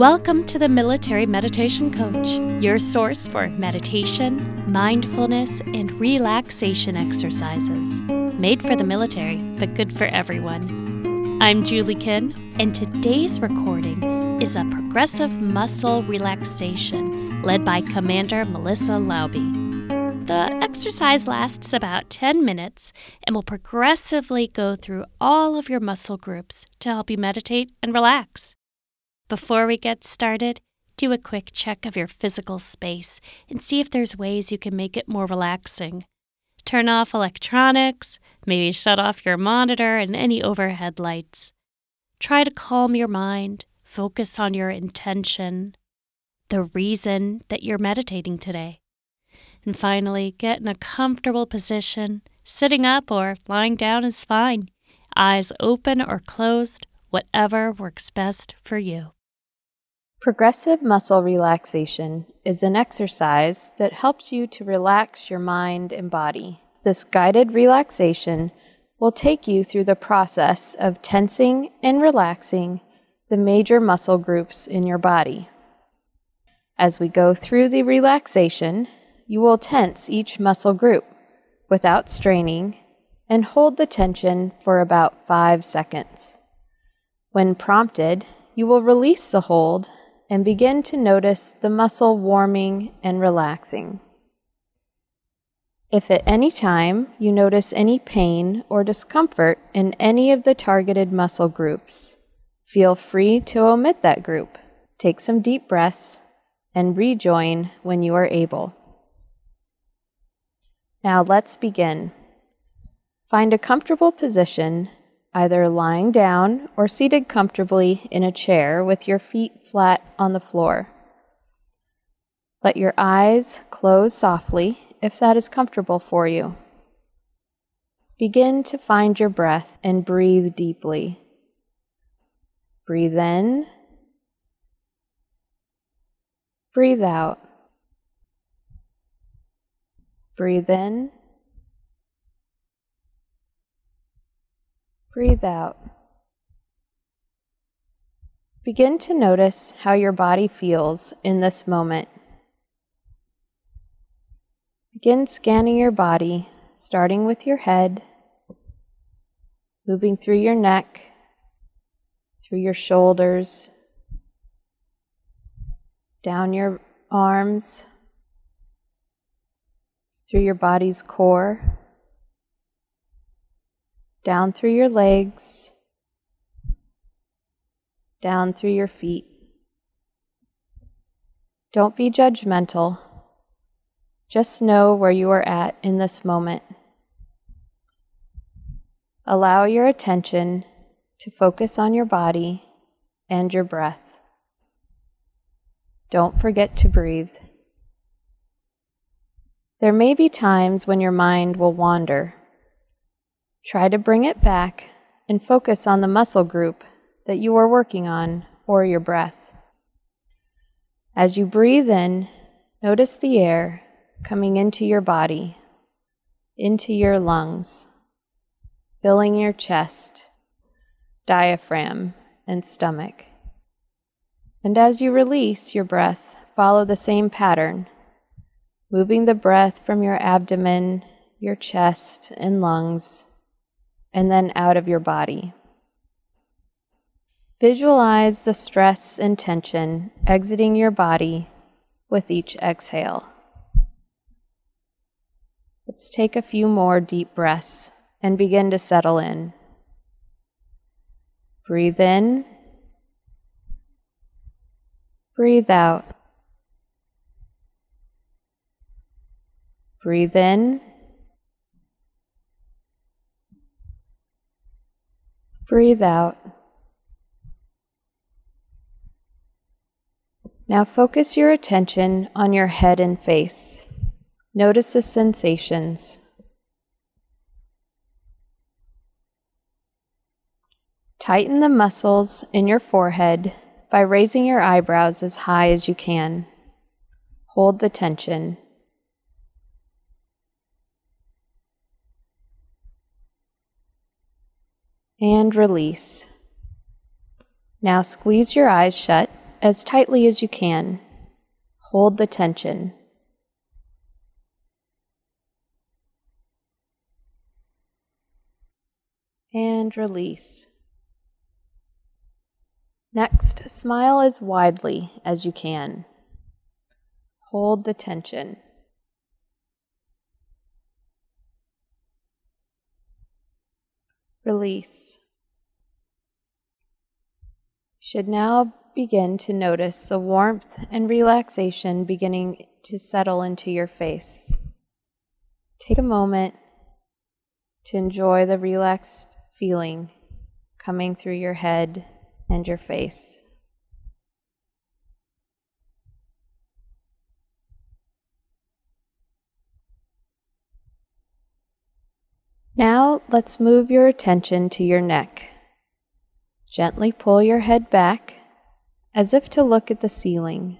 Welcome to the Military Meditation Coach, your source for meditation, mindfulness, and relaxation exercises. Made for the military, but good for everyone. I'm Julie Kinn, and today's recording is a progressive muscle relaxation led by Commander Melissa Lauby. The exercise lasts about 10 minutes and will progressively go through all of your muscle groups to help you meditate and relax. Before we get started, do a quick check of your physical space and see if there's ways you can make it more relaxing. Turn off electronics, maybe shut off your monitor and any overhead lights. Try to calm your mind, focus on your intention, the reason that you're meditating today. And finally, get in a comfortable position. Sitting up or lying down is fine. Eyes open or closed, whatever works best for you. Progressive muscle relaxation is an exercise that helps you to relax your mind and body. This guided relaxation will take you through the process of tensing and relaxing the major muscle groups in your body. As we go through the relaxation, you will tense each muscle group without straining and hold the tension for about five seconds. When prompted, you will release the hold and begin to notice the muscle warming and relaxing. If at any time you notice any pain or discomfort in any of the targeted muscle groups, feel free to omit that group. Take some deep breaths and rejoin when you are able. Now let's begin. Find a comfortable position either lying down or seated comfortably in a chair with your feet flat on the floor. Let your eyes close softly if that is comfortable for you. Begin to find your breath and breathe deeply. Breathe in, breathe out. Breathe in Breathe out. Begin to notice how your body feels in this moment. Begin scanning your body, starting with your head, moving through your neck, through your shoulders, down your arms, through your body's core down through your legs, down through your feet. Don't be judgmental. Just know where you are at in this moment. Allow your attention to focus on your body and your breath. Don't forget to breathe. There may be times when your mind will wander Try to bring it back and focus on the muscle group that you are working on or your breath. As you breathe in, notice the air coming into your body, into your lungs, filling your chest, diaphragm, and stomach. And as you release your breath, follow the same pattern, moving the breath from your abdomen, your chest, and lungs and then out of your body. Visualize the stress and tension exiting your body with each exhale. Let's take a few more deep breaths and begin to settle in. Breathe in. Breathe out. Breathe in. Breathe out. Now focus your attention on your head and face. Notice the sensations. Tighten the muscles in your forehead by raising your eyebrows as high as you can. Hold the tension. And release. Now squeeze your eyes shut as tightly as you can. Hold the tension. And release. Next, smile as widely as you can. Hold the tension. Release. Should now begin to notice the warmth and relaxation beginning to settle into your face. Take a moment to enjoy the relaxed feeling coming through your head and your face. Now let's move your attention to your neck. Gently pull your head back as if to look at the ceiling.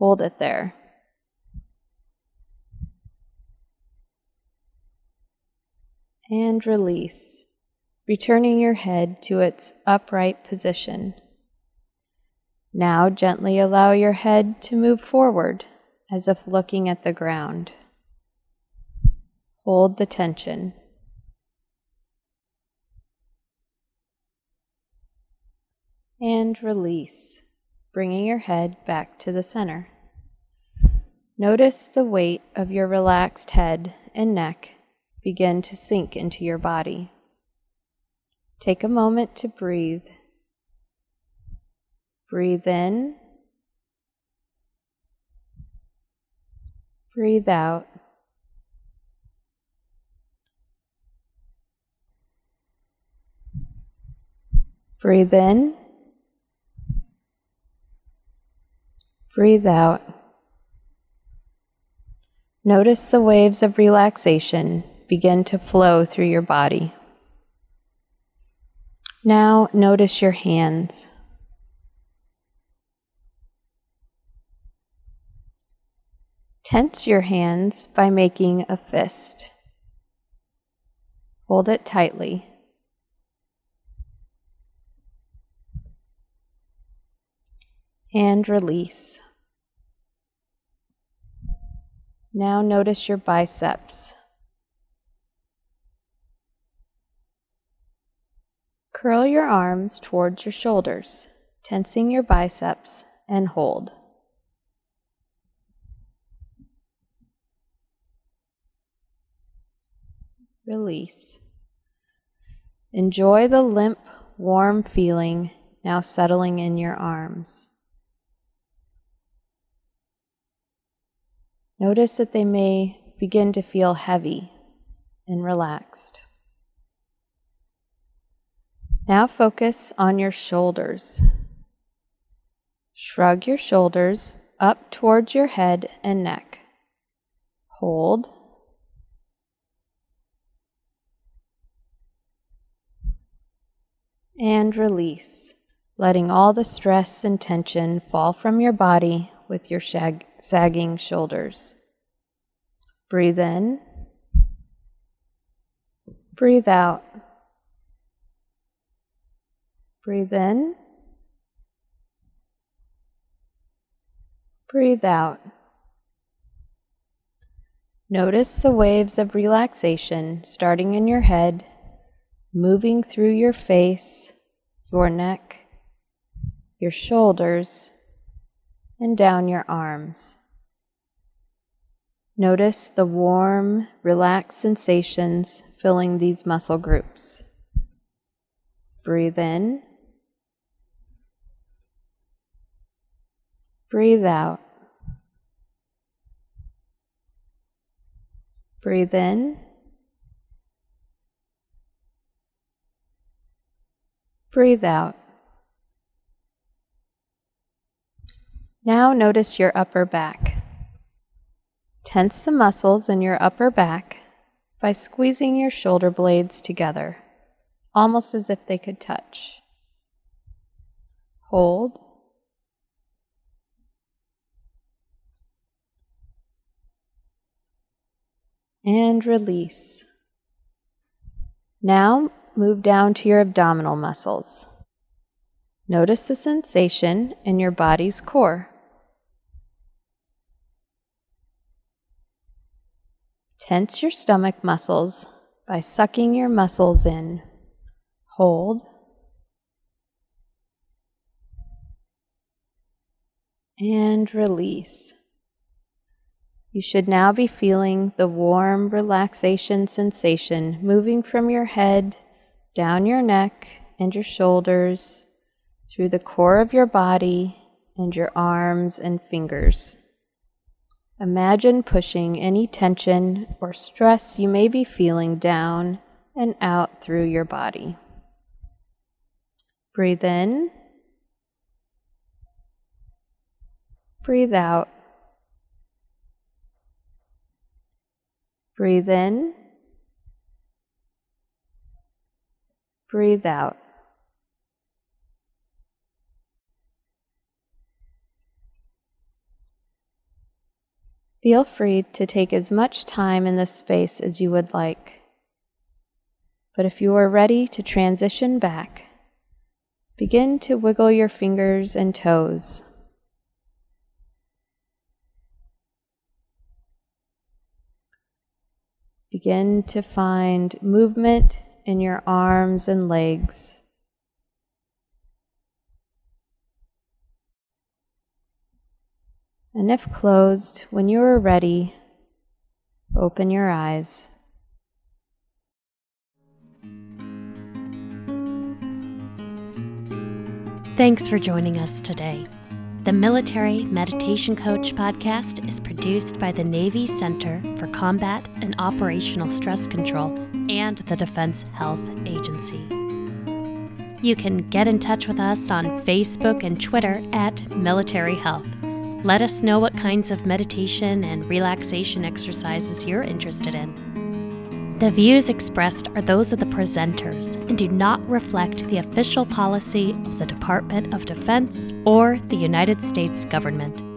Hold it there. And release, returning your head to its upright position. Now gently allow your head to move forward as if looking at the ground. Hold the tension. And release, bringing your head back to the center. Notice the weight of your relaxed head and neck begin to sink into your body. Take a moment to breathe. Breathe in. Breathe out. Breathe in. Breathe out. Notice the waves of relaxation begin to flow through your body. Now notice your hands. Tense your hands by making a fist. Hold it tightly. And release. Now notice your biceps. Curl your arms towards your shoulders, tensing your biceps, and hold. Release. Enjoy the limp, warm feeling now settling in your arms. Notice that they may begin to feel heavy and relaxed. Now focus on your shoulders. Shrug your shoulders up towards your head and neck. Hold. And release, letting all the stress and tension fall from your body with your shag- sagging shoulders. Breathe in. Breathe out. Breathe in. Breathe out. Notice the waves of relaxation starting in your head, moving through your face, your neck, your shoulders, and down your arms. Notice the warm, relaxed sensations filling these muscle groups. Breathe in. Breathe out. Breathe in. Breathe out. Now notice your upper back. Tense the muscles in your upper back by squeezing your shoulder blades together, almost as if they could touch. Hold. And release. Now move down to your abdominal muscles. Notice the sensation in your body's core. Tense your stomach muscles by sucking your muscles in. Hold. And release. You should now be feeling the warm relaxation sensation moving from your head, down your neck and your shoulders, through the core of your body and your arms and fingers. Imagine pushing any tension or stress you may be feeling down and out through your body. Breathe in. Breathe out. Breathe in. Breathe out. Feel free to take as much time in this space as you would like. But if you are ready to transition back, begin to wiggle your fingers and toes. Begin to find movement in your arms and legs. And if closed, when you are ready, open your eyes. Thanks for joining us today. The Military Meditation Coach podcast is produced by the Navy Center for Combat and Operational Stress Control and the Defense Health Agency. You can get in touch with us on Facebook and Twitter at Military Health. Let us know what kinds of meditation and relaxation exercises you're interested in. The views expressed are those of the presenters and do not reflect the official policy of the Department of Defense or the United States government.